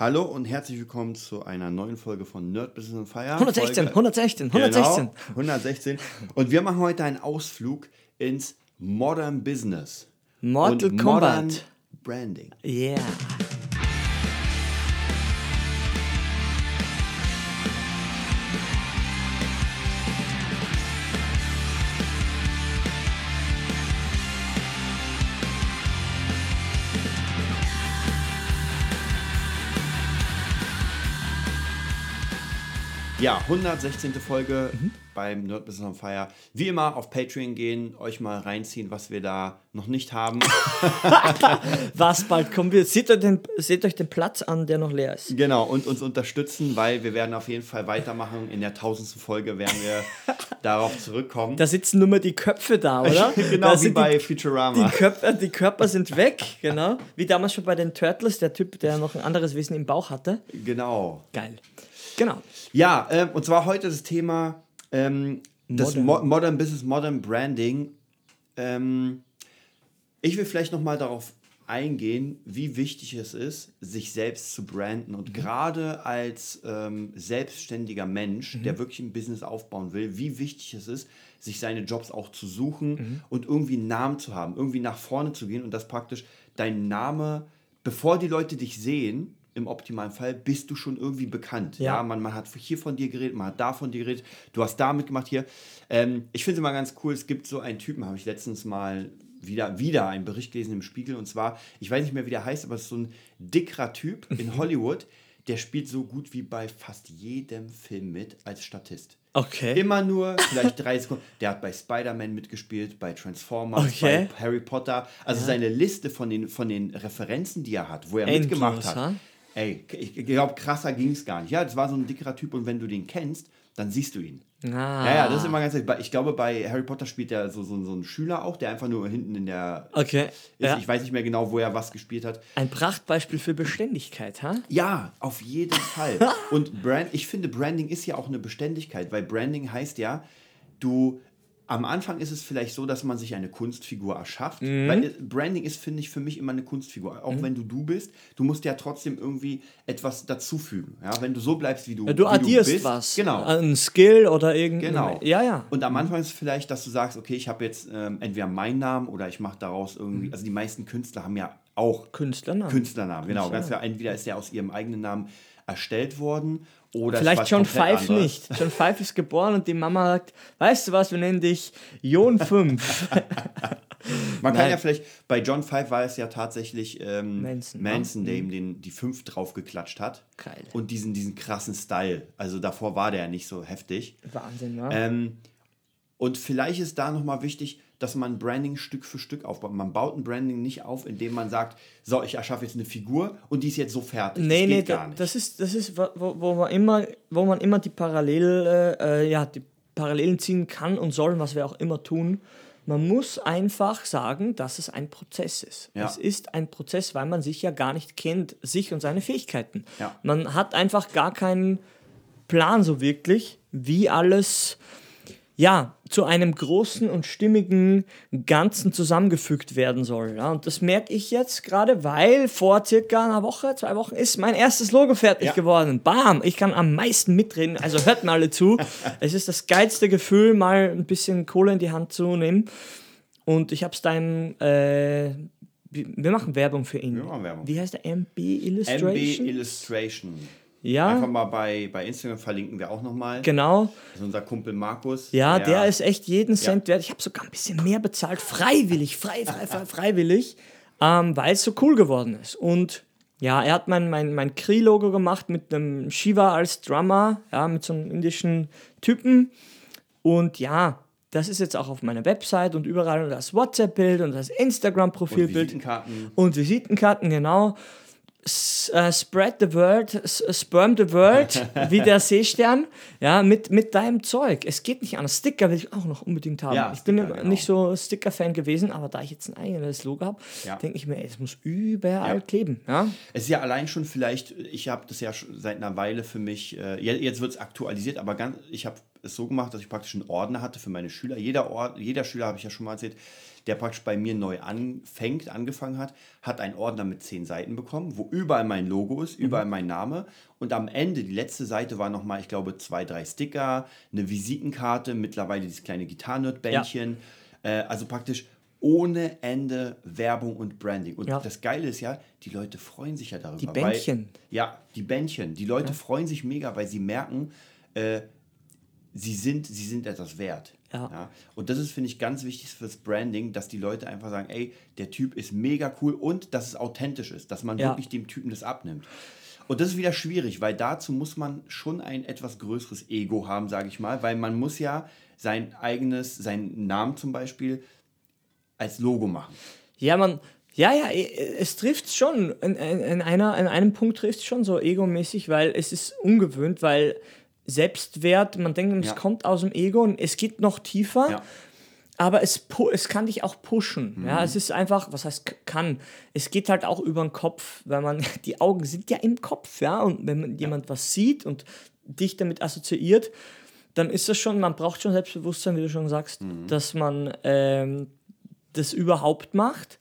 Hallo und herzlich willkommen zu einer neuen Folge von Nerd Business on Fire. 116, Folge, 116, 116. Genau, 116. Und wir machen heute einen Ausflug ins Modern Business. Mortal und Kombat. Modern Branding. Yeah. Ja, 116. Folge Mhm. beim Nerd Business on Fire. Wie immer auf Patreon gehen, euch mal reinziehen, was wir da noch nicht haben. Was bald kommen wird. Seht euch, den, seht euch den Platz an, der noch leer ist. genau, und uns unterstützen, weil wir werden auf jeden Fall weitermachen. In der tausendsten Folge werden wir darauf zurückkommen. Da sitzen nur mehr die Köpfe da, oder? genau da wie bei die, Futurama. die, Köpfe, die Körper sind weg, genau. Wie damals schon bei den Turtles, der Typ, der noch ein anderes Wesen im Bauch hatte. genau. Geil. Genau. Ja, ähm, und zwar heute das Thema ähm, das Modern. Mo Modern Business, Modern Branding. Ähm, ich will vielleicht nochmal darauf eingehen, wie wichtig es ist, sich selbst zu branden. Und gerade als ähm, selbstständiger Mensch, der wirklich ein Business aufbauen will, wie wichtig es ist, sich seine Jobs auch zu suchen und irgendwie einen Namen zu haben, irgendwie nach vorne zu gehen und dass praktisch dein Name, bevor die Leute dich sehen, im optimalen Fall bist du schon irgendwie bekannt. Ja, Ja. man, man hat hier von dir geredet, man hat da von dir geredet, du hast da mitgemacht hier. Ähm, ich finde es immer ganz cool, es gibt so einen Typen, habe ich letztens mal wieder, wieder einen Bericht gelesen im Spiegel und zwar, ich weiß nicht mehr, wie der heißt, aber es ist so ein dickerer Typ in Hollywood, der spielt so gut wie bei fast jedem Film mit als Statist. Okay. Immer nur vielleicht drei Sekunden. Der hat bei Spider-Man mitgespielt, bei Transformers, Okay. bei Harry Potter. Also seine Liste von den, von den Referenzen, die er hat, wo er Endlos, mitgemacht hat. ha? Ey, ich glaube, krasser ging es gar nicht. Ja, das war so ein dickerer Typ und wenn du den kennst, dann siehst du ihn. Ah. Ja, ja, das ist immer ganz ehrlich. Ich glaube, bei Harry Potter spielt er so, so, so ein Schüler auch, der einfach nur hinten in der. Okay. Ist. Ja. Ich weiß nicht mehr genau, wo er was gespielt hat. Ein Prachtbeispiel für Beständigkeit, ha? Ja, auf jeden Fall. Und Brand, ich finde, Branding ist ja auch eine Beständigkeit, weil Branding heißt ja, du. Am Anfang ist es vielleicht so, dass man sich eine Kunstfigur erschafft. Mhm. Weil äh, Branding ist, finde ich, für mich immer eine Kunstfigur. Auch wenn du du bist, du musst ja trotzdem irgendwie etwas dazufügen. Ja, wenn du so bleibst, wie du, Ja, du wie addierst du bist. was. Genau. Ein Skill oder irgendein. Genau. Ja, ja. Und am Anfang ist es vielleicht, dass du sagst, okay, ich habe jetzt ähm, entweder meinen Namen oder ich mache daraus irgendwie, also die meisten Künstler haben ja auch Künstlernamen. Künstlernamen, genau. Ganz klar, entweder ist der aus ihrem eigenen Namen erstellt worden oder Vielleicht John Five nicht. John Five ist geboren und die Mama sagt, weißt du was, wir nennen dich Jon 5. Man kann Nein. ja vielleicht, bei John Five war es ja tatsächlich ähm, Manson, Manson, ne? der ihm den, die 5 draufgeklatscht hat. Geil. Und diesen, diesen krassen Style. Also davor war der ja nicht so heftig. Wahnsinn, ne? Ähm, und vielleicht ist da nochmal wichtig, dass man Branding Stück für Stück aufbaut. Man baut ein Branding nicht auf, indem man sagt, so, ich erschaffe jetzt eine Figur und die ist jetzt so fertig. Nee, das nee, geht gar nicht. das ist, das ist wo, wo, man immer, wo man immer die, Parallel, äh, ja, die Parallelen ziehen kann und soll, was wir auch immer tun. Man muss einfach sagen, dass es ein Prozess ist. Ja. Es ist ein Prozess, weil man sich ja gar nicht kennt, sich und seine Fähigkeiten. Ja. Man hat einfach gar keinen Plan so wirklich, wie alles ja, zu einem großen und stimmigen Ganzen zusammengefügt werden soll. Ja, und das merke ich jetzt gerade, weil vor circa einer Woche, zwei Wochen ist mein erstes Logo fertig Ja. geworden. Bam! Ich kann am meisten mitreden, also hört mir alle zu. es ist das geilste Gefühl, mal ein bisschen Kohle in die Hand zu nehmen. Und ich habe es deinem, äh, wir wir machen Werbung für ihn. Wir machen Werbung. Wie heißt der? MB Illustration? MB Illustration. Ja, Einfach mal bei, bei Instagram verlinken wir auch nochmal. genau. Das ist unser Kumpel Markus. Ja, der, ist echt jeden Cent wert. Ich habe sogar ein bisschen mehr bezahlt, freiwillig, frei, frei, frei, freiwillig, ähm, weil es so cool geworden ist. Und ja, er hat mein, mein, mein Kree-Logo gemacht mit einem Shiva als Drummer, ja, mit so einem indischen Typen. Und ja, das ist jetzt auch auf meiner Website und überall und das WhatsApp-Bild und das und Instagram-Profilbild. Visitenkarten. Und Visitenkarten, genau. Äh, spread the word, s sperm the world, wie der Seestern, ja, mit, mit deinem Zeug. Es geht nicht anders. Sticker will ich auch noch unbedingt haben. Ja, ich bin Sticker, ja genau. nicht so Sticker-Fan gewesen, aber da ich jetzt ein eigenes Logo habe, Ja. denke ich mir, ey, es muss überall Ja. kleben. Ja? Es ist ja allein schon vielleicht, ich habe das ja schon seit einer Weile für mich, äh, je- jetzt wird es aktualisiert, aber ganz, ich habe es so gemacht, dass ich praktisch einen Ordner hatte für meine Schüler. Jeder, Ord, jeder Schüler, habe ich ja schon mal erzählt, der praktisch bei mir neu anfängt, angefangen hat, hat einen Ordner mit zehn Seiten bekommen, wo überall mein Logo ist, überall mein Name. Und am Ende, die letzte Seite war nochmal, ich glaube, zwei, drei Sticker, eine Visitenkarte, mittlerweile dieses kleine Gitarrenbändchen. Ja. Äh, also praktisch ohne Ende Werbung und Branding. Und ja. das Geile ist ja, die Leute freuen sich ja darüber. Die Bändchen. Weil, ja, die Bändchen. Die Leute ja. freuen sich mega, weil sie merken, äh, sie, sind, sie sind etwas wert. Ja. ja. Und das ist, finde ich, ganz wichtig fürs Branding, dass die Leute einfach sagen, ey, der Typ ist mega cool und dass es authentisch ist, dass man ja. wirklich dem Typen das abnimmt. Und das ist wieder schwierig, weil dazu muss man schon ein etwas größeres Ego haben, sage ich mal, weil man muss ja sein eigenes, seinen Namen zum Beispiel als Logo machen. Ja, man, ja, ja, es trifft schon. In, in, einer, in einem Punkt trifft es schon so egomäßig, weil es ist ungewöhnt, weil Selbstwert, man denkt, es ja. kommt aus dem Ego und es geht noch tiefer. Ja. Aber es, es kann dich auch pushen. Mhm. Ja, es ist einfach, was heißt kann? Es geht halt auch über den Kopf, weil man, die Augen sind ja im Kopf, ja. Und wenn man, jemand was sieht und dich damit assoziiert, dann ist das schon, man braucht schon Selbstbewusstsein, wie du schon sagst, mhm. dass man ähm, das überhaupt macht.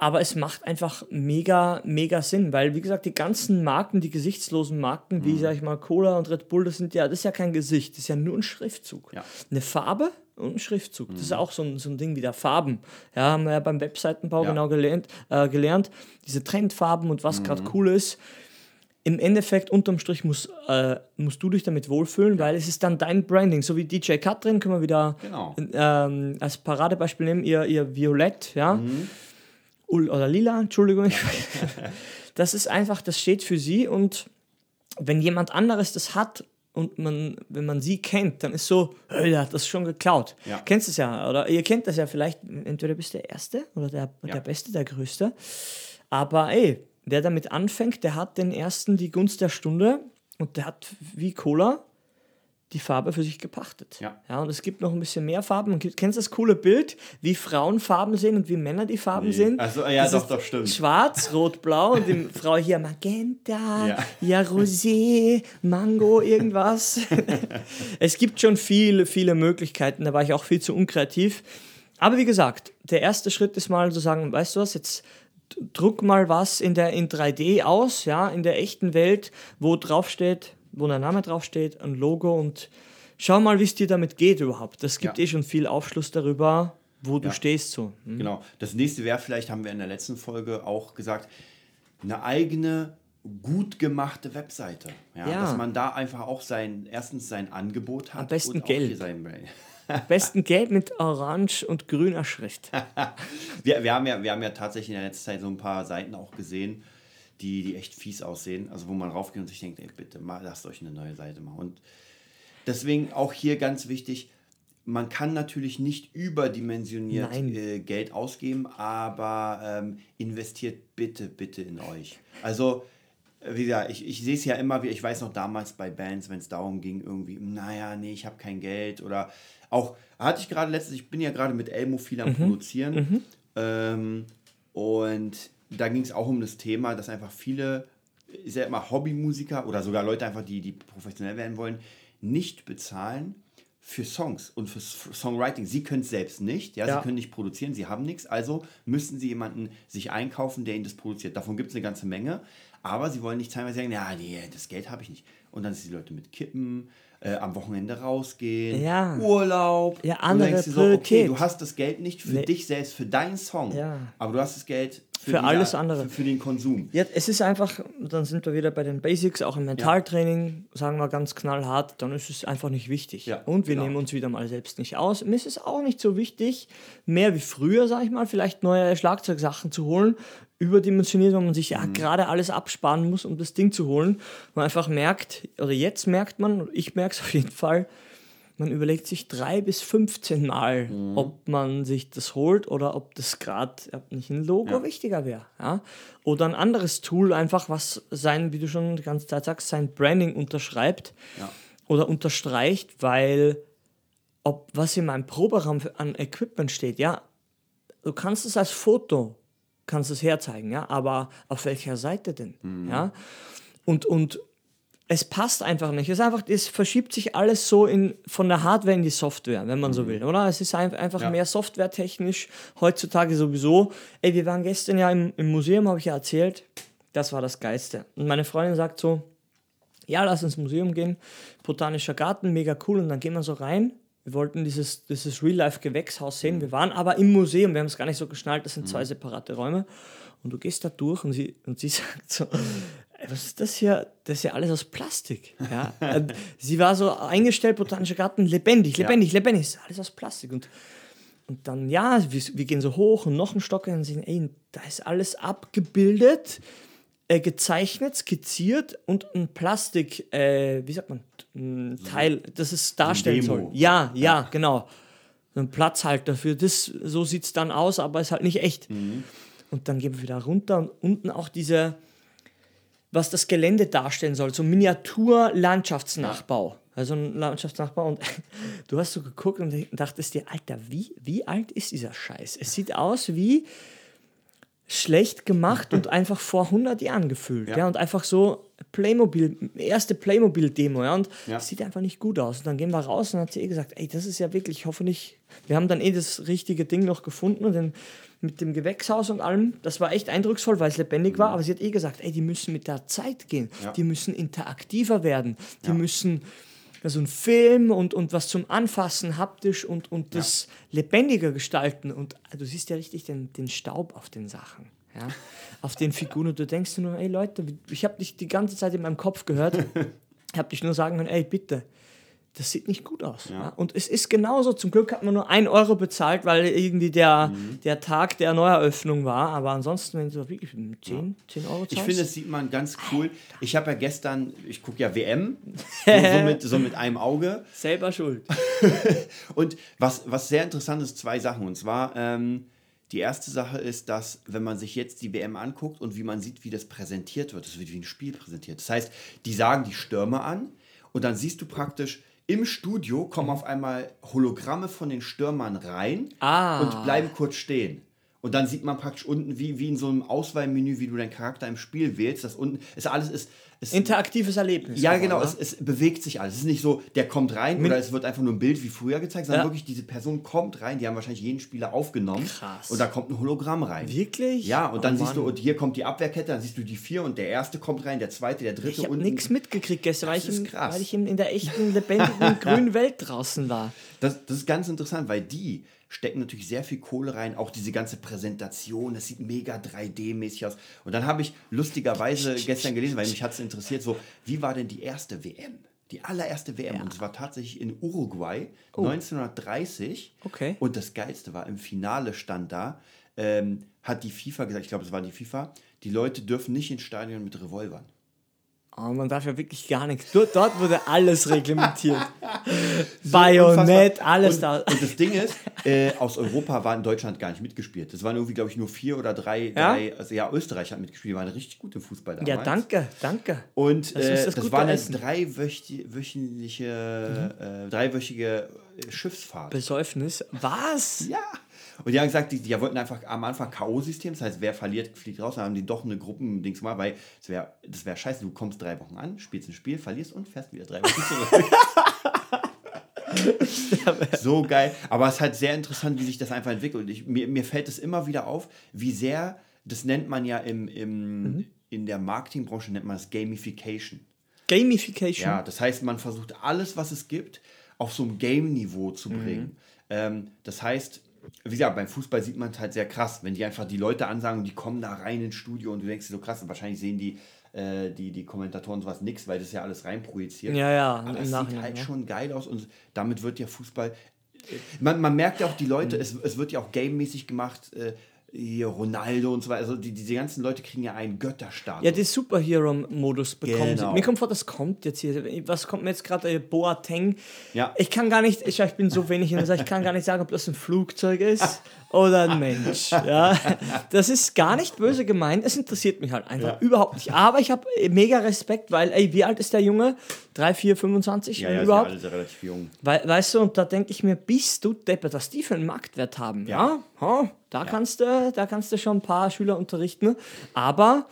Aber es macht einfach mega, mega Sinn, weil, wie gesagt, die ganzen Marken, die gesichtslosen Marken, mhm. wie, sag ich mal, Cola und Red Bull, das sind ja, das ist ja kein Gesicht, das ist ja nur ein Schriftzug. Ja. Eine Farbe und ein Schriftzug. Mhm. Das ist mhm. auch so ein, so ein Ding wie der Farben. Ja, haben wir ja beim Webseitenbau ja. genau gelernt, äh, gelernt. Diese Trendfarben und was mhm. gerade cool ist. Im Endeffekt, unterm Strich, muss, äh, musst du dich damit wohlfühlen, weil es ist dann dein Branding. So wie DJ Katrin können wir wieder genau. ähm, als Paradebeispiel nehmen, ihr, ihr Violett, ja. Mhm oder lila, Entschuldigung. das ist einfach, das steht für sie und wenn jemand anderes das hat und man, wenn man sie kennt, dann ist so, hey, der hat das schon geklaut. Ja. Kennst es ja, oder ihr kennt das ja vielleicht, entweder bist du der Erste oder der, ja. der Beste, der Größte. Aber ey, wer damit anfängt, der hat den Ersten die Gunst der Stunde und der hat wie Cola die Farbe für sich gepachtet. Ja. ja. Und es gibt noch ein bisschen mehr Farben. Und kennst du das coole Bild, wie Frauen Farben sehen und wie Männer die Farben nee. sehen? Also ja, das doch, doch, stimmt. Schwarz, Rot, Blau und die Frau hier Magenta, ja, ja Rosé, Mango, irgendwas. es gibt schon viele, viele Möglichkeiten. Da war ich auch viel zu unkreativ. Aber wie gesagt, der erste Schritt ist mal zu sagen, weißt du was, jetzt druck mal was in der in 3D aus, ja, in der echten Welt, wo drauf steht wo dein Name draufsteht, ein Logo und schau mal, wie es dir damit geht überhaupt. Das gibt ja. eh schon viel Aufschluss darüber, wo du ja. stehst so. Mhm. Genau. Das nächste wäre vielleicht, haben wir in der letzten Folge auch gesagt, eine eigene gut gemachte Webseite. Ja, ja. Dass man da einfach auch sein, erstens sein Angebot hat. Am besten gelb. Am besten gelb mit orange und grüner Schrift. wir, wir, haben ja, wir haben ja tatsächlich in der letzten Zeit so ein paar Seiten auch gesehen, die, die echt fies aussehen. Also wo man raufgeht und sich denkt, ey, bitte, mal, lasst euch eine neue Seite machen. Und deswegen auch hier ganz wichtig, man kann natürlich nicht überdimensioniert äh, Geld ausgeben, aber ähm, investiert bitte, bitte in euch. Also, äh, wie gesagt, ich, ich sehe es ja immer wie, ich weiß noch damals bei Bands, wenn es darum ging, irgendwie, naja, nee, ich habe kein Geld oder auch, hatte ich gerade letztens, ich bin ja gerade mit Elmo viel am mhm. Produzieren mhm. Ähm, und da ging es auch um das Thema, dass einfach viele, ich sag mal, Hobbymusiker oder sogar Leute einfach, die, die professionell werden wollen, nicht bezahlen für Songs und für Songwriting. Sie können es selbst nicht, ja, ja, sie können nicht produzieren, sie haben nichts, also müssen sie jemanden sich einkaufen, der ihnen das produziert. Davon gibt es eine ganze Menge, aber sie wollen nicht teilweise sagen, ja, nee, das Geld habe ich nicht. Und dann sind die Leute mit Kippen, äh, am Wochenende rausgehen, ja. Urlaub. Ja, andere du so, okay, du hast das Geld nicht für nee. dich selbst, für deinen Song, ja. aber du hast das Geld für, für alles andere. Für, für, den Konsum. Ja, es ist einfach, dann sind wir wieder bei den Basics, auch im Mentaltraining, sagen wir ganz knallhart, dann ist es einfach nicht wichtig. Ja, und wir genau. nehmen uns wieder mal selbst nicht aus. Mir ist es auch nicht so wichtig, mehr wie früher, sag ich mal, vielleicht neue Schlagzeugsachen zu holen, überdimensioniert, weil man sich ja mhm. gerade alles absparen muss, um das Ding zu holen. Man einfach merkt, oder jetzt merkt man, ich merke es auf jeden Fall, man überlegt sich drei bis 15 Mal, mhm. ob man sich das holt oder ob das gerade nicht ein Logo ja. wichtiger wäre. Ja? Oder ein anderes Tool einfach, was sein, wie du schon die ganze Zeit sagst, sein Branding unterschreibt ja. oder unterstreicht, weil ob was in meinem Proberaum an Equipment steht, ja, du kannst es als Foto, kannst es herzeigen, ja, aber auf welcher Seite denn? Mhm. Ja? Und, und es passt einfach nicht. Es, einfach, es verschiebt sich alles so in, von der Hardware in die Software, wenn man so will, oder? Es ist ein, einfach Ja. mehr softwaretechnisch heutzutage sowieso. Ey, wir waren gestern ja im, im Museum, habe ich ja erzählt. Das war das Geilste. Und meine Freundin sagt so, ja, lass ins Museum gehen, Botanischer Garten, mega cool. Und dann gehen wir so rein. Wir wollten dieses, dieses Real-Life-Gewächshaus sehen. Wir waren aber im Museum, wir haben es gar nicht so geschnallt, das sind zwei separate Räume. Und du gehst da durch und sie, und sie sagt so, "Ey, was ist das hier? Das ist ja alles aus Plastik. Ja? Sie war so eingestellt, Botanischer Garten, lebendig, lebendig, lebendig. Ist alles aus Plastik. Und und dann, ja, wir, wir gehen so hoch und noch ein Stock und sehen, ey, da ist alles abgebildet, äh, gezeichnet, skizziert und ein Plastik, äh, wie sagt man, ein Teil, das es darstellen soll. Ja, ja, genau. Ein Platzhalter für das, so sieht es dann aus, aber ist halt nicht echt. Und dann gehen wir wieder runter und unten auch diese, was das Gelände darstellen soll, so Miniatur-Landschaftsnachbau. Also ein Landschaftsnachbau und du hast so geguckt und dachtest dir, Alter, wie, wie alt ist dieser Scheiß? Es sieht aus wie schlecht gemacht und einfach vor 100 Jahren gefühlt. Ja. Ja. und einfach so Playmobil, erste Playmobil-Demo, ja, und Ja. sieht einfach nicht gut aus. Und dann gehen wir raus und dann hat sie eh gesagt, ey, das ist ja wirklich, hoffentlich, wir haben dann eh das richtige Ding noch gefunden und dann mit dem Gewächshaus und allem, das war echt eindrucksvoll, weil es lebendig war, aber sie hat eh gesagt, ey, die müssen mit der Zeit gehen, die müssen interaktiver werden, die müssen also ein Film und, und was zum Anfassen, haptisch und, und das lebendiger gestalten. Und du siehst ja richtig den, den Staub auf den Sachen, ja? auf den Figuren. Und du denkst nur, ey Leute, ich habe dich die ganze Zeit in meinem Kopf gehört, ich habe dich nur sagen können, ey bitte, das sieht nicht gut aus. Ja. Und es ist genauso, zum Glück hat man nur 1 Euro bezahlt, weil irgendwie der, Mhm. der Tag der Neueröffnung war. Aber ansonsten, wenn du wirklich 10, 10 Euro zahlst. Ich finde, das sieht man ganz cool. Ich habe ja gestern, ich gucke ja WM, so, so, mit, so mit einem Auge. selber schuld. Und was, was sehr interessant ist, zwei Sachen. Und zwar, ähm, die erste Sache ist, dass, wenn man sich jetzt die WM anguckt und wie man sieht, wie das präsentiert wird, das wird wie ein Spiel präsentiert. Das heißt, die sagen die Stürmer an und dann siehst du praktisch, im Studio kommen auf einmal Hologramme von den Stürmern rein Ah. und bleiben kurz stehen. Und dann sieht man praktisch unten, wie, wie in so einem Auswahlmenü, wie du deinen Charakter im Spiel wählst, das unten ist alles ist. Ist Interaktives Erlebnis. ja, genau, oder? es, es bewegt sich alles. Es ist nicht so, der kommt rein oder es wird einfach nur ein Bild wie früher gezeigt, sondern Ja. wirklich diese Person kommt rein, die haben wahrscheinlich jeden Spieler aufgenommen. Krass. Und da kommt ein Hologramm rein. Wirklich? Ja, und dann Oh, siehst du, Mann. und hier kommt die Abwehrkette, dann siehst du die vier und der erste kommt rein, der zweite, der dritte Ich habe nichts mitgekriegt gestern, weil ich, krass. weil ich in, in der echten, lebendigen, grünen Welt draußen war. Das, das ist ganz interessant, weil die stecken natürlich sehr viel Kohle rein, auch diese ganze Präsentation, das sieht mega 3D-mäßig aus. Und dann habe ich lustigerweise gestern gelesen, weil mich hat es interessiert, so, wie war denn die erste WM? Die allererste WM. Und es war tatsächlich in Uruguay 1930. Okay. Und das Geilste war, im Finale stand da, ähm, hat die FIFA gesagt, ich glaube, es war die FIFA, die Leute dürfen nicht ins Stadion mit Revolvern. Oh, man darf ja wirklich gar nichts. Dort, dort wurde alles reglementiert. unfassbar. Bajonett, alles und, da. Und das Ding ist, äh, aus Europa war in Deutschland gar nicht mitgespielt. Das waren irgendwie, glaube ich, nur vier oder drei. Ja? drei also ja, Österreich hat mitgespielt. Die waren richtig gut im Fußball damals. Ja, danke, danke. Und Das äh, das, das war eine dreiwöchentliche, Mhm. äh, dreiwöchige Schiffsfahrt. Besäufnis. Was? Ja. Und die haben gesagt, die, die wollten einfach am Anfang K.O.-System, das heißt, wer verliert, fliegt raus. Dann haben die doch eine Gruppendings mal, weil das wäre das wär scheiße. Du kommst drei Wochen an, spielst ein Spiel, verlierst und fährst wieder drei Wochen zurück. so geil. Aber es ist halt sehr interessant, wie sich das einfach entwickelt. Ich, mir, mir fällt es immer wieder auf, wie sehr, das nennt man ja im, im, in der Marketingbranche, nennt man das Gamification. Gamification. Ja, das heißt, man versucht alles, was es gibt, auf so ein Game-Niveau zu bringen. Ähm, das heißt, wie gesagt, beim Fußball sieht man es halt sehr krass, wenn die einfach die Leute ansagen und die kommen da rein ins Studio und du denkst dir so krass, und wahrscheinlich sehen die, äh, die, die Kommentatoren sowas nix, weil das ja alles reinprojiziert. Ja, ja, Aber es sieht halt ja. schon geil aus und damit wird ja Fußball. äh, Man, man merkt ja auch die Leute, Mhm. es, es wird ja auch gamemäßig gemacht. Äh, hier Ronaldo und so weiter. Also die, diese ganzen Leute kriegen ja einen Götterstatus. Ja, den Superhero-Modus bekommen Genau. sie. Mir kommt vor, das kommt jetzt hier. Was kommt mir jetzt gerade? Äh, Boateng. Ja. Ich kann gar nicht, ich, ich bin so wenig in der Sache, ich kann gar nicht sagen, ob das ein Flugzeug ist oder ein Mensch. Ja. Das ist gar nicht böse gemeint. Es interessiert mich halt einfach Ja. überhaupt nicht. Aber ich habe mega Respekt, weil, ey, wie alt ist der Junge? 3, 4, 25? ja, ja, überhaupt? alle relativ jung. Weil, weißt du, und da denke ich mir, bist du deppert, was die für einen Marktwert haben. Ja, Ja. ha, da, Kannst du, da kannst du schon ein paar Schüler unterrichten. Aber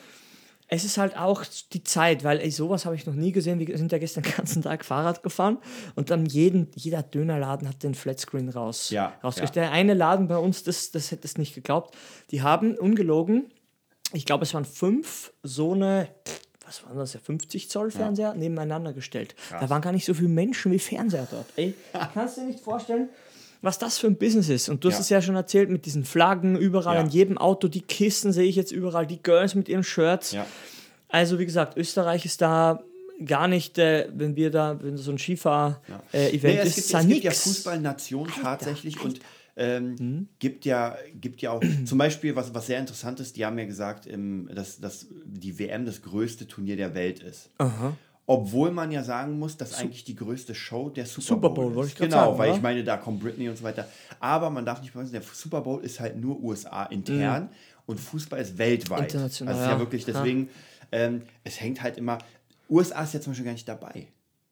es ist halt auch die Zeit, weil ey, sowas habe ich noch nie gesehen. Wir sind ja gestern den ganzen Tag Fahrrad gefahren und dann jeden, jeder Dönerladen hat den Flatscreen raus. Ja, rausgestellt. ja. Der eine Laden bei uns, das, das hätte es nicht geglaubt, die haben ungelogen, ich glaube, es waren fünf so eine, was waren das, ja, 50 Zoll Fernseher nebeneinander gestellt. Da waren gar nicht so viele Menschen wie Fernseher dort. Ey, kannst du dir nicht vorstellen, was das für ein Business ist. Und du hast Ja. es ja schon erzählt mit diesen Flaggen überall Ja. an jedem Auto, die Kisten sehe ich jetzt überall, die Girls mit ihren Shirts. Ja. Also wie gesagt, Österreich ist da gar nicht, äh, wenn wir da, wenn so ein Skifahr-Event äh, Nee, es ist, gibt, da es gibt ja. Fußballnation tatsächlich und ähm, Mhm. gibt, ja, gibt ja auch zum Beispiel, was, was sehr interessant ist, die haben ja gesagt, im, dass, dass die WM das größte Turnier der Welt ist. Obwohl man ja sagen muss, dass eigentlich die größte Show der Super, Super Bowl, Bowl, wollte ist. ich Genau, sagen, weil oder? ich meine, da kommt Britney und so weiter. Aber man darf nicht vergessen, der Super Bowl ist halt nur USA intern und Fußball ist weltweit. Mhm. International, Also es ist ja ja. wirklich, Ja. deswegen, ähm, es hängt halt immer, USA ist ja zum Beispiel gar nicht dabei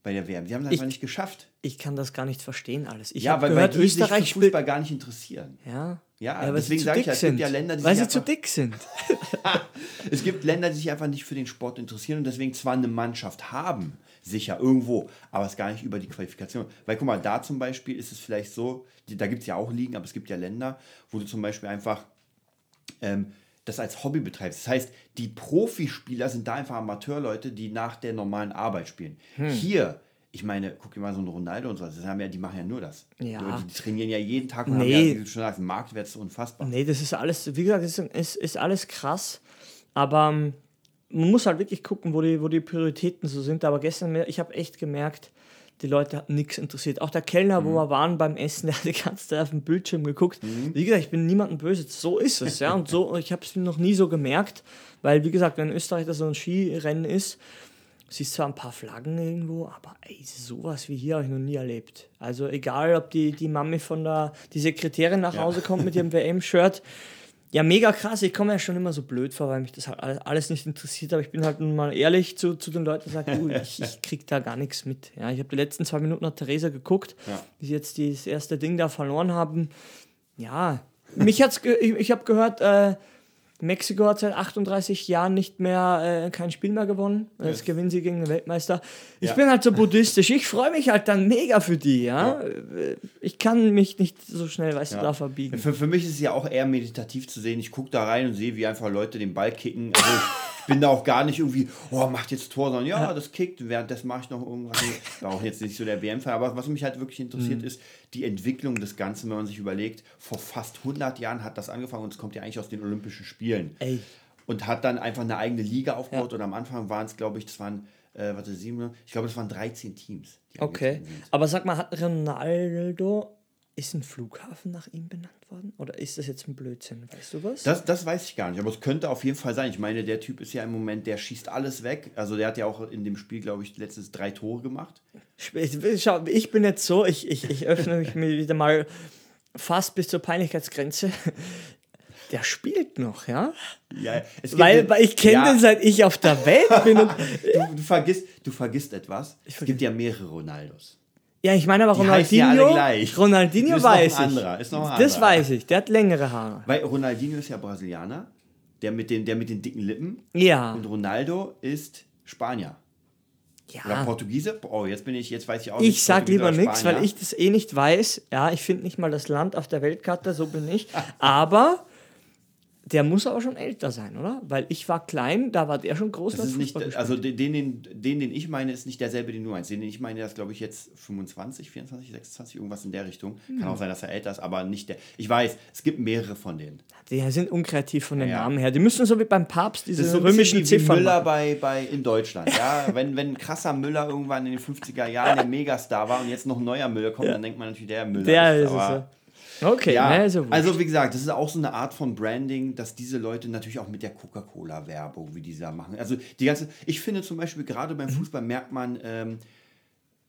bei der WM. Die haben es einfach nicht geschafft. Ich kann das gar nicht verstehen alles. Ich Ja, weil, gehört, weil die sich Österreich für spielt. Fußball gar nicht interessieren. Ja, Ja, weil deswegen sie zu sag ich ja, es gibt ja Länder, die weil sich sie zu einfach- dick sind. Es gibt Länder, die sich einfach nicht für den Sport interessieren und deswegen zwar eine Mannschaft haben, sicher, irgendwo, aber es gar nicht über die Qualifikation. Weil guck mal, da zum Beispiel ist es vielleicht so, da gibt es ja auch Ligen, aber es gibt ja Länder, wo du zum Beispiel einfach ähm, das als Hobby betreibst. Das heißt, die Profispieler sind da einfach Amateurleute, die nach der normalen Arbeit spielen. Hm. Hier, ich meine, guck dir mal so einen Ronaldo und so, das haben ja, die machen ja nur das. Ja. Die, die trainieren ja jeden Tag und haben Nee. ja, wie du schon sagst, Marktwert ist unfassbar. Nee, das ist alles, wie gesagt, ist, ist, ist alles krass. Aber ähm, man muss halt wirklich gucken, wo die, wo die Prioritäten so sind. Aber gestern, ich habe echt gemerkt, die Leute hatten nichts interessiert. Auch der Kellner, wo wir waren beim Essen, der hat die ganze Zeit auf den Bildschirm geguckt. Wie gesagt, ich bin niemandem böse. So ist es, ja. Und so, ich habe es noch nie so gemerkt, weil, wie gesagt, wenn in Österreich das so ein Skirennen ist, siehst zwar ein paar Flaggen irgendwo, aber ey, sowas wie hier habe ich noch nie erlebt. Also egal, ob die, die Mami von der, die Sekretärin nach Hause kommt mit ihrem WM-Shirt. Ja, mega krass. Ich komme ja schon immer so blöd vor, weil mich das halt alles- nicht interessiert. Aber ich bin halt nun mal ehrlich zu, zu den Leuten und sage, du, ich, ich krieg da gar nichts mit. Ja, ich habe die letzten zwei Minuten nach Theresa geguckt, Ja. wie sie jetzt das erste Ding da verloren haben. Ja, mich hat's ge ich, ich habe gehört, äh, Mexiko hat seit 38 Jahren nicht mehr äh, kein Spiel mehr gewonnen. Jetzt gewinnen sie gegen den Weltmeister. Ich Ja. bin halt so buddhistisch. Ich freue mich halt dann mega für die, ja. Äh, Ich kann mich nicht so schnell, weißt du, Ja. da verbiegen. Für, für mich ist es ja auch eher meditativ zu sehen. Ich gucke da rein und sehe, wie einfach Leute den Ball kicken. Also bin da auch gar nicht irgendwie, oh, macht jetzt Tor, sondern ja, das kickt. Währenddessen mache ich noch irgendwas. Ich war auch jetzt nicht so der WM-Fall. Aber was mich halt wirklich interessiert, Mhm. ist die Entwicklung des Ganzen, wenn man sich überlegt, vor fast 100 Jahren hat das angefangen und es kommt ja eigentlich aus den Olympischen Spielen. Ey. Und hat dann einfach eine eigene Liga aufgebaut. Und am Anfang waren es, glaube ich, das waren, äh, warte, sieben, ich glaube, das waren 13 Teams. Okay. Aber sag mal, hat Ronaldo, ist ein Flughafen nach ihm benannt worden? Oder ist das jetzt ein Blödsinn? Weißt du was? Das, das weiß ich gar nicht, aber es könnte auf jeden Fall sein. Ich meine, der Typ ist ja im Moment, der schießt alles weg. Also der hat ja auch in dem Spiel, glaube ich, letztens drei Tore gemacht. Ich, schau, ich bin jetzt so, ich, ich, ich öffne mich mir wieder mal fast bis zur Peinlichkeitsgrenze. Der spielt noch, ja? Ja, Weil, weil ich kenne ja, den seit ich auf der Welt bin. Und, Du, du, vergisst, du vergisst etwas. Es gibt ja mehrere Ronaldos. Ja, ich meine aber Die Ronaldinho. Ronaldinho Ist noch ein weiß ich. anderer, ist noch ein das anderer. weiß ich. Der hat längere Haare. Weil Ronaldinho ist ja Brasilianer, der mit den, der mit den dicken Lippen. Ja. Und Ronaldo ist Spanier. Oder ja. Portugiese? Oh, jetzt bin ich, jetzt weiß ich auch nicht. Ich sag lieber oder nichts, weil ich das eh nicht weiß. Ja, ich finde nicht mal das Land auf der Weltkarte, so bin ich. Aber der muss aber schon älter sein, oder? Weil ich war klein, da war der schon groß. Das ist nicht, also den, den, den, den ich meine, ist nicht derselbe, den du meinst. Den, den ich meine, der ist, glaube ich, jetzt 25, 24, 26, irgendwas in der Richtung. Hm. Kann auch sein, dass er älter ist, aber nicht der. Ich weiß, es gibt mehrere von denen. Die sind unkreativ von den Ja. Namen her. Die müssen so wie beim Papst diese Das ist so römischen wie, wie Ziffern. Müller machen. bei, bei in Deutschland. Ja, wenn, wenn ein krasser Müller irgendwann in den 50er Jahren der Megastar war und jetzt noch ein neuer Müller kommt, dann denkt man natürlich, der Müller Der ist es. aber- ja. Okay, Ja, also, also wie gesagt, das ist auch so eine Art von Branding, dass diese Leute natürlich auch mit der Coca-Cola-Werbung, wie die da machen. Also die ganze, ich finde zum Beispiel gerade beim Fußball merkt man, ähm,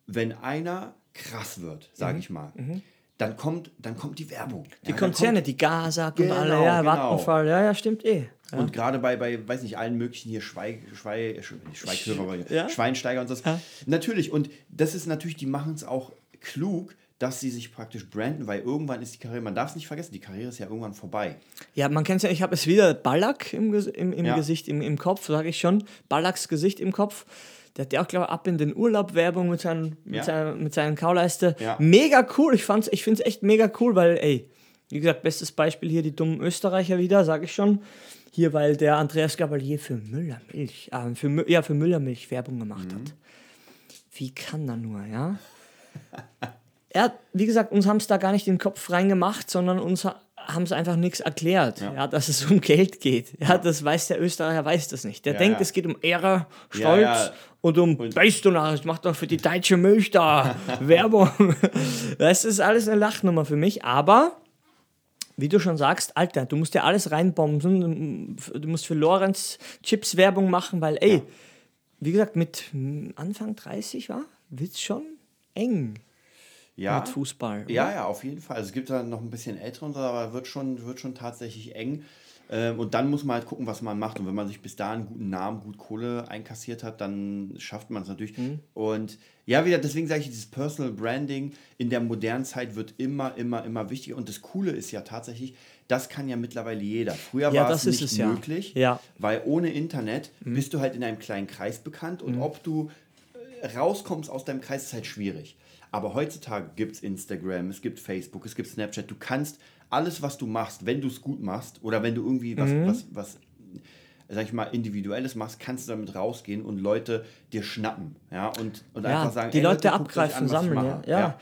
wenn einer krass wird, sage ich mal, dann kommt, dann kommt die Werbung. Mhm. die Ja, Konzerne, die Gazak und Genau, alle, ja, genau. Vattenfall, ja, ja, stimmt eh. Kommt, und gerade bei, bei, weiß nicht, allen möglichen hier Schweig, Schweig, Sch- nicht Schweighörer, aber Ja. Schweinsteiger und so. Ja. Natürlich, und das ist natürlich, die machen es auch klug, dass sie sich praktisch branden, weil irgendwann ist die Karriere, man darf es nicht vergessen, die Karriere ist ja irgendwann vorbei. Ja, man kennt es ja, ich habe es wieder Ballack im, im, im ja. Gesicht, im, im Kopf, sage ich schon. Ballacks Gesicht im Kopf. Der hat ja auch, glaube ich, ab in den Urlaub Werbung mit, seinen, mit, ja. seiner, mit seinen Kauleiste. Ja. Mega cool. Ich, ich finde es echt mega cool, weil, ey, wie gesagt, bestes Beispiel hier die dummen Österreicher wieder, sage ich schon. Hier, weil der Andreas Gabalier für Müllermilch, äh, für, ja, für Müllermilch Werbung gemacht mhm. hat. Wie kann er nur, ja? er, wie gesagt, uns haben es da gar nicht in den Kopf reingemacht, sondern uns haben es einfach nichts erklärt, ja. ja. dass es um Geld geht. Ja, ja, das weiß der Österreicher, weiß das nicht. Der ja, denkt, es geht um Ehre, Stolz und um, weißt du noch, ich mach doch für die deutsche Milch da Werbung. Das ist alles eine Lachnummer für mich, aber wie du schon sagst, Alter, du musst ja alles reinbomben. Du musst für Lorenz Chips Werbung machen, weil, ey, wie gesagt, mit Anfang 30 war, wird es schon eng ja, mit Fußball. Oder? Ja, ja, auf jeden Fall. Also es gibt da noch ein bisschen ältere, aber wird schon, wird schon tatsächlich eng. Ähm, und dann muss man halt gucken, was man macht. Und wenn man sich bis dahin einen guten Namen, gut Kohle einkassiert hat, dann schafft man es natürlich. Mhm. Und ja, wieder, deswegen sage ich, dieses Personal Branding in der modernen Zeit wird immer, immer, immer wichtiger. Und das Coole ist ja tatsächlich, das kann ja mittlerweile jeder. Früher ja, war es nicht es, möglich, ja. weil ohne Internet mhm. bist du halt in einem kleinen Kreis bekannt. Und mhm. ob du äh, rauskommst aus deinem Kreis, ist halt schwierig. Aber heutzutage gibt es Instagram, es gibt Facebook, es gibt Snapchat. Du kannst alles, was du machst, wenn du es gut machst oder wenn du irgendwie was, mhm. was, was, sag ich mal, Individuelles machst, kannst du damit rausgehen und Leute dir schnappen. Ja, und, und ja, einfach sagen, die Leute abgreifen, an, sammeln. Ja. ja. ja.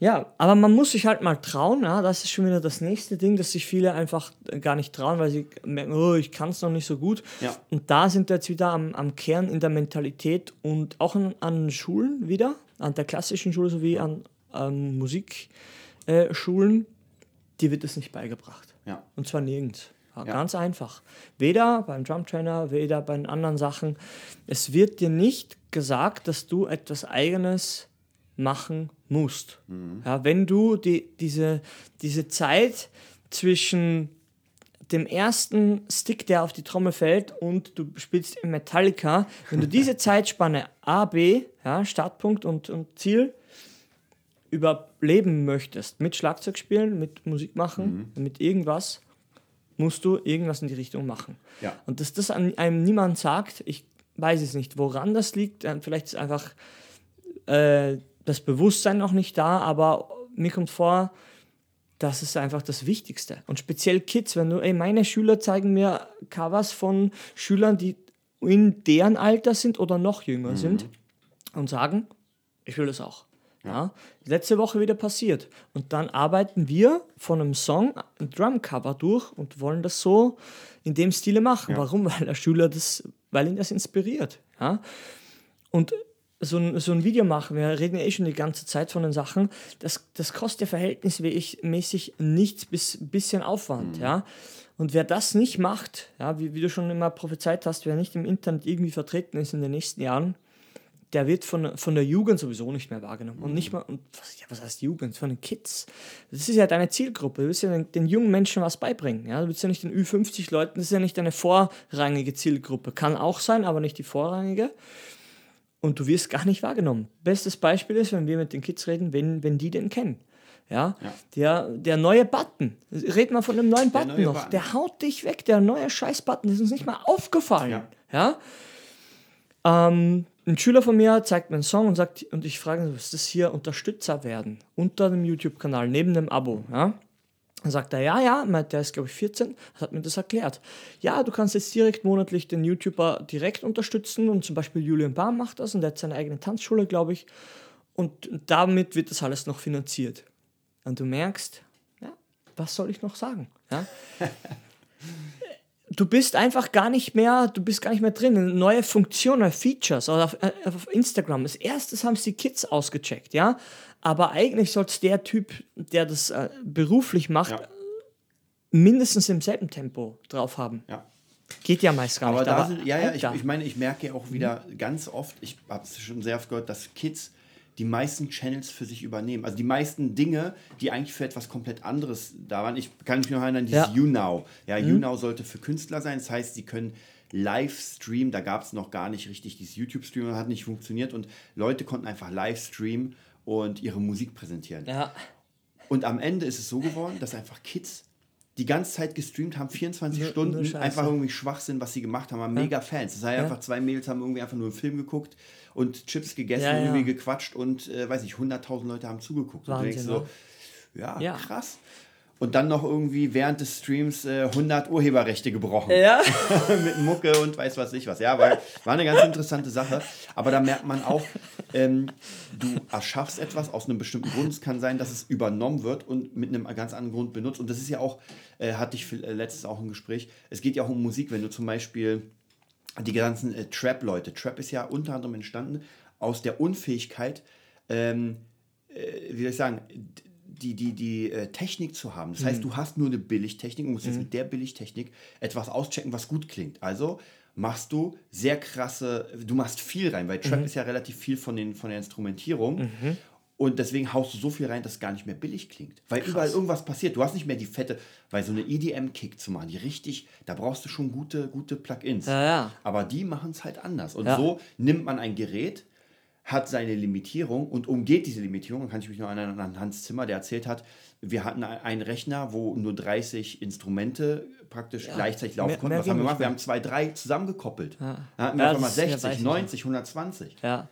Ja, aber man muss sich halt mal trauen, ja, das ist schon wieder das nächste Ding, dass sich viele einfach gar nicht trauen, weil sie merken, oh, ich kann es noch nicht so gut. Ja. Und da sind wir jetzt wieder am, am Kern in der Mentalität und auch an, an Schulen wieder, an der klassischen Schule sowie an, an Musikschulen, äh, die wird es nicht beigebracht. Ja. Und zwar nirgends. Ja, ja. Ganz einfach. Weder beim Drumtrainer, weder bei den anderen Sachen. Es wird dir nicht gesagt, dass du etwas Eigenes machen musst. Mhm. Ja, wenn du die, diese, diese Zeit zwischen dem ersten Stick, der auf die Trommel fällt und du spielst in Metallica, wenn du diese Zeitspanne A, B, ja, Startpunkt und, und Ziel, überleben möchtest, mit Schlagzeug spielen, mit Musik machen, mhm. mit irgendwas, musst du irgendwas in die Richtung machen. Ja. Und dass das einem niemand sagt, ich weiß es nicht, woran das liegt. Vielleicht ist einfach äh, das Bewusstsein noch nicht da, aber mir kommt vor, das ist einfach das Wichtigste. Und speziell Kids, wenn du, ey, meine Schüler zeigen mir Covers von Schülern, die in deren Alter sind oder noch jünger mhm. sind und sagen, ich will das auch. Ja. ja. Letzte Woche wieder passiert. Und dann arbeiten wir von einem Song ein Drumcover durch und wollen das so in dem Stile machen. Ja. Warum? Weil der Schüler das, weil ihn das inspiriert. Ja. Und so ein, so ein Video machen, wir reden ja eh schon die ganze Zeit von den Sachen, das, das kostet ja verhältnismäßig nichts bis ein bisschen Aufwand, mhm. ja. Und wer das nicht macht, ja, wie, wie du schon immer prophezeit hast, wer nicht im Internet irgendwie vertreten ist in den nächsten Jahren, der wird von, von der Jugend sowieso nicht mehr wahrgenommen. Und nicht mal, und was, ja, was heißt Jugend? Von den Kids. Das ist ja deine Zielgruppe. Du willst ja den, den, jungen Menschen was beibringen. Ja? Du willst ja nicht den Ü50-Leuten, das ist ja nicht deine vorrangige Zielgruppe. Kann auch sein, aber nicht die vorrangige. Und du wirst gar nicht wahrgenommen. Bestes Beispiel ist, wenn wir mit den Kids reden, wenn, wenn die den kennen. Ja, ja. Der, der neue Button. Reden wir von dem neuen Button neue noch. Button. Der haut dich weg. Der neue Scheiß-Button ist uns nicht mal aufgefallen. Ja. ja? Ähm, ein Schüler von mir zeigt mir einen Song und sagt, und ich frage was ist das hier? Unterstützer werden unter dem YouTube-Kanal, neben dem Abo. Ja? Dann sagt er, ja, ja, der ist glaube ich 14, hat mir das erklärt. Ja, du kannst jetzt direkt monatlich den YouTuber direkt unterstützen und zum Beispiel Julian Baum macht das und der hat seine eigene Tanzschule, glaube ich. Und damit wird das alles noch finanziert. Und du merkst, ja, was soll ich noch sagen? Ja? du bist einfach gar nicht mehr, du bist gar nicht mehr drin. Neue Funktionen, Features auf, auf Instagram. Als erstes haben es die Kids ausgecheckt, ja. Aber eigentlich soll es der Typ, der das äh, beruflich macht, ja. mindestens im selben Tempo drauf haben. Ja. Geht ja meist gar aber nicht. Da aber sind, ja, ja, ich, ich, meine, ich merke ja auch wieder mhm. ganz oft, ich habe es schon sehr oft gehört, dass Kids die meisten Channels für sich übernehmen. Also die meisten Dinge, die eigentlich für etwas komplett anderes da waren. Ich kann mich noch erinnern, dieses ja. YouNow. Ja, mhm. YouNow sollte für Künstler sein. Das heißt, sie können Livestream, da gab es noch gar nicht richtig dieses YouTube-Stream, hat nicht funktioniert und Leute konnten einfach Livestream und ihre Musik präsentieren. Ja. Und am Ende ist es so geworden, dass einfach Kids die ganze Zeit gestreamt haben, 24 Nur- Stunden, nur Scheiße. einfach irgendwie Schwachsinn, was sie gemacht haben, haben mega Fans. Das heißt Ja. einfach, zwei Mädels haben irgendwie einfach nur einen Film geguckt und Chips gegessen, Ja, ja. irgendwie gequatscht und, äh, weiß ich, 100.000 Leute haben zugeguckt. und du denkst Wahnsinn, so, ja, Ja. krass. Und dann noch irgendwie während des Streams äh, 100 Urheberrechte gebrochen. Ja. mit Mucke und weiß was ich was. Ja, weil war eine ganz interessante Sache. Aber da merkt man auch, ähm, du erschaffst etwas aus einem bestimmten Grund. Es kann sein, dass es übernommen wird und mit einem ganz anderen Grund benutzt. Und das ist ja auch, äh, hatte ich äh, letztens auch im Gespräch, es geht ja auch um Musik, wenn du zum Beispiel die ganzen äh, Trap-Leute, Trap ist ja unter anderem entstanden aus der Unfähigkeit, ähm, äh, wie soll ich sagen, die, die, die äh, Technik zu haben. Das heißt, du hast nur eine Billigtechnik und musst jetzt mit der Billigtechnik etwas auschecken, was gut klingt. Also machst du sehr krasse, du machst viel rein, weil Trap ist ja relativ viel von, den, von der Instrumentierung. Und deswegen haust du so viel rein, dass es gar nicht mehr billig klingt. Weil überall irgendwas passiert. Du hast nicht mehr die fette, weil so eine EDM-Kick zu machen, die richtig, da brauchst du schon gute, gute Plugins. Ja, ja. Aber die machen es halt anders. Und Ja. so nimmt man ein Gerät, hat seine Limitierung und umgeht diese Limitierung. Kann ich mich noch erinnern an Hans Zimmer, der erzählt hat, wir hatten ein- einen Rechner, wo nur 30 Instrumente praktisch gleichzeitig laufen mehr- konnten. mehr Was haben wir gemacht? Wir haben zwei, drei zusammengekoppelt. Ja. Da hatten wir Ja, einfach mal das ist- ja, 60, weiß ich 90, 120. Ja.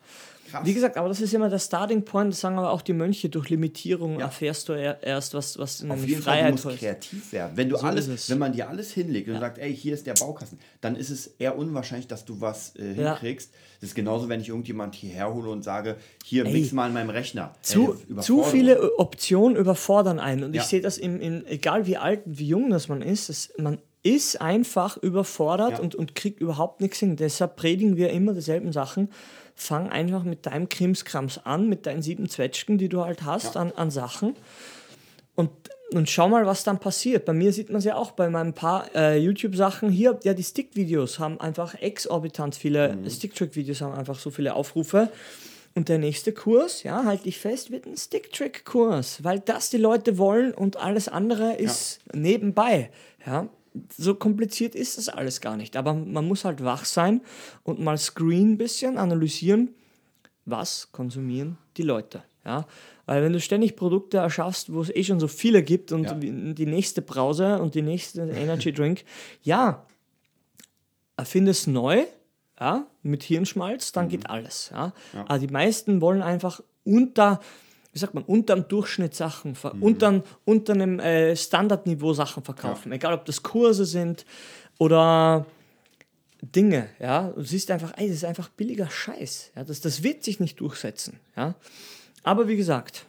Krass. Wie gesagt, aber das ist immer der Starting Point, das sagen aber auch die Mönche, durch Limitierung erfährst du er- erst, was, was Auf nämlich jeden Fall, du Freiheit musst ist. kreativ werden. Wenn du So alles, wenn man dir alles hinlegt und sagt, ey, hier ist der Baukasten, dann ist es eher unwahrscheinlich, dass du was äh, Ja. hinkriegst. Das ist genauso, wenn ich irgendjemand hierher hole und sage, hier, Ey. mix mal in meinem Rechner. Zu, Ey, zu viele Optionen überfordern einen. Und Ja. ich sehe das im, im, egal wie alt, wie jung das man ist, es, man ist einfach überfordert Ja. und, und kriegt überhaupt nichts hin. Deshalb predigen wir immer dieselben Sachen. Fang einfach mit deinem Krimskrams an, mit deinen sieben Zwetschgen, die du halt hast an, an Sachen. Und, und schau mal, was dann passiert. Bei mir sieht man es ja auch bei meinen paar äh, YouTube-Sachen hier. Ja, die Stick-Videos haben einfach exorbitant viele, Stick-Trick-Videos haben einfach so viele Aufrufe. Und der nächste Kurs, ja, halte ich fest, wird ein Stick-Trick-Kurs, weil das die Leute wollen und alles andere ist nebenbei. Ja, so kompliziert ist das alles gar nicht. Aber man muss halt wach sein und mal screen ein bisschen analysieren, was konsumieren die Leute. Ja? Weil wenn du ständig Produkte erschaffst, wo es eh schon so viele gibt und Ja. die nächste Brause und die nächste Energy Drink, ja, erfinde es neu, ja, mit Hirnschmalz, dann geht alles. Ja? Aber die meisten wollen einfach unter, wie sagt man, unter dem Durchschnitt Sachen, ver unter, unter einem äh, Standardniveau Sachen verkaufen. Egal, ob das Kurse sind oder Dinge, ja. Du siehst einfach, ey, das ist einfach billiger Scheiß. Ja? Das, das wird sich nicht durchsetzen. Ja? Aber wie gesagt,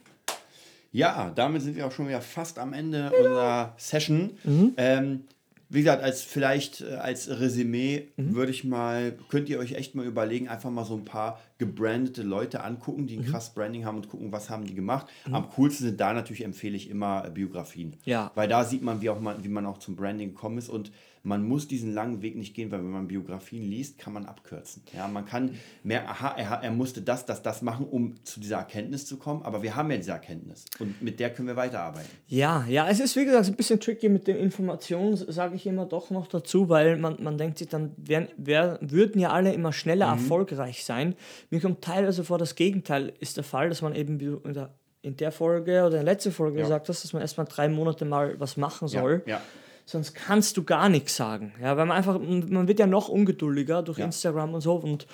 Ja, damit sind wir auch schon wieder fast am Ende unserer Session. Mhm. Ähm, wie gesagt, als vielleicht äh, als Resümee Mhm. würde ich mal, könnt ihr euch echt mal überlegen, einfach mal so ein paar gebrandete Leute angucken, die ein Mhm. krass Branding haben und gucken, was haben die gemacht. Am coolsten sind da natürlich, empfehle ich immer äh, Biografien. Ja. Weil da sieht man, wie, auch man, wie man auch zum Branding gekommen ist und man muss diesen langen Weg nicht gehen, weil wenn man Biografien liest, kann man abkürzen. Ja, man kann mehr, aha, er, er musste das, das, das machen, um zu dieser Erkenntnis zu kommen, aber wir haben ja diese Erkenntnis und mit der können wir weiterarbeiten. Ja, ja, es ist wie gesagt ein bisschen tricky mit den Informationen, sage ich immer doch noch dazu, weil man, man denkt sich dann, wer, wer, würden ja alle immer schneller erfolgreich sein. Mir kommt teilweise vor, das Gegenteil ist der Fall, dass man eben in der, in der Folge oder in der letzten Folge Ja. gesagt hast, dass man erstmal drei Monate mal was machen soll. Ja, ja. Sonst kannst du gar nichts sagen. Ja, weil man einfach, man wird ja noch ungeduldiger durch Ja. Instagram und so und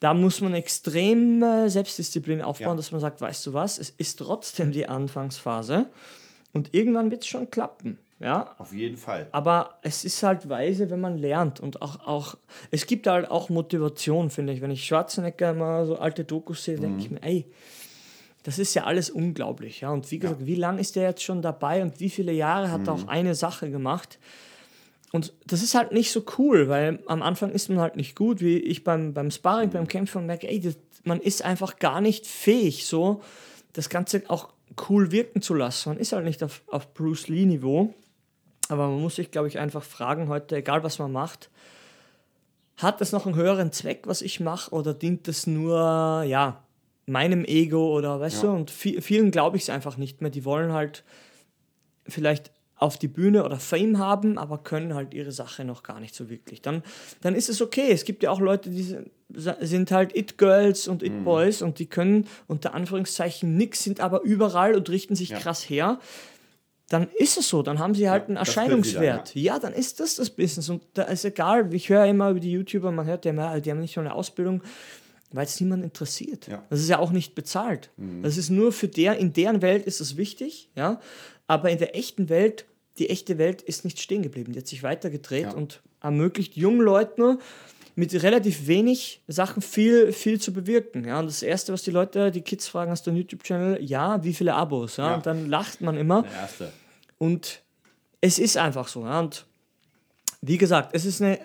da muss man extrem äh, Selbstdisziplin aufbauen, Ja. dass man sagt, weißt du was, es ist trotzdem die Anfangsphase und irgendwann wird es schon klappen. Ja, Auf jeden Fall. aber es ist halt weise, wenn man lernt und auch, auch es gibt halt auch Motivation, finde ich. Wenn ich Schwarzenegger mal so alte Dokus sehe, denke ich mir, ey, das ist ja alles unglaublich. Ja? Und wie gesagt, wie lange ist der jetzt schon dabei und wie viele Jahre hat er auch eine Sache gemacht? Und das ist halt nicht so cool, weil am Anfang ist man halt nicht gut, wie ich beim, beim Sparring, beim Kämpfen und merke, ey, das, man ist einfach gar nicht fähig, so das Ganze auch cool wirken zu lassen. Man ist halt nicht auf, auf Bruce Lee-Niveau. Aber man muss sich, glaube ich, einfach fragen heute, egal was man macht, hat das noch einen höheren Zweck, was ich mache, oder dient das nur, ja, meinem Ego oder weißt Ja. du? Und vi- vielen glaube ich es einfach nicht mehr. Die wollen halt vielleicht auf die Bühne oder Fame haben, aber können halt ihre Sache noch gar nicht so wirklich. Dann, dann ist es okay. Es gibt ja auch Leute, die sind halt It-Girls und It-Boys mhm. und die können unter Anführungszeichen nichts, sind aber überall und richten sich ja. krass her. Dann ist es so, dann haben sie halt ja, einen Erscheinungswert. Dann, ja. ja. dann ist das das Business. Und da ist egal, ich höre immer über die YouTuber, man hört ja immer, die haben nicht nur eine Ausbildung, weil es niemand interessiert. Ja. Das ist ja auch nicht bezahlt. Mhm. Das ist nur für der, in deren Welt ist es wichtig, ja. Aber in der echten Welt, die echte Welt ist nicht stehen geblieben. Die hat sich weitergedreht ja. und ermöglicht jungen Leuten mit relativ wenig Sachen viel, viel zu bewirken. Ja, und das Erste, was die Leute, die Kids fragen, hast du einen YouTube-Channel? Ja, wie viele Abos? Ja, ja. Und dann lacht man immer. Der erste. Und es ist einfach so. Ja. Und wie gesagt, es ist eine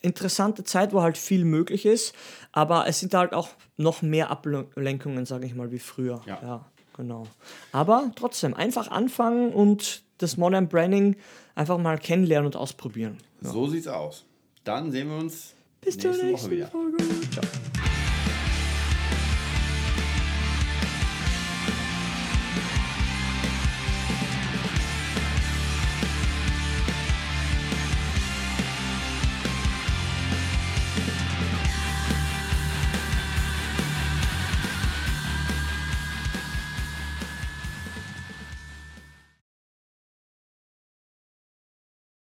interessante Zeit, wo halt viel möglich ist, aber es sind halt auch noch mehr Ablenkungen, sage ich mal, wie früher. Ja. ja, genau. Aber trotzdem, einfach anfangen und das Modern Branding einfach mal kennenlernen und ausprobieren. Ja. So sieht's aus. Dann sehen wir uns Bis nächste zur nächsten Woche wieder. Folge. Ciao.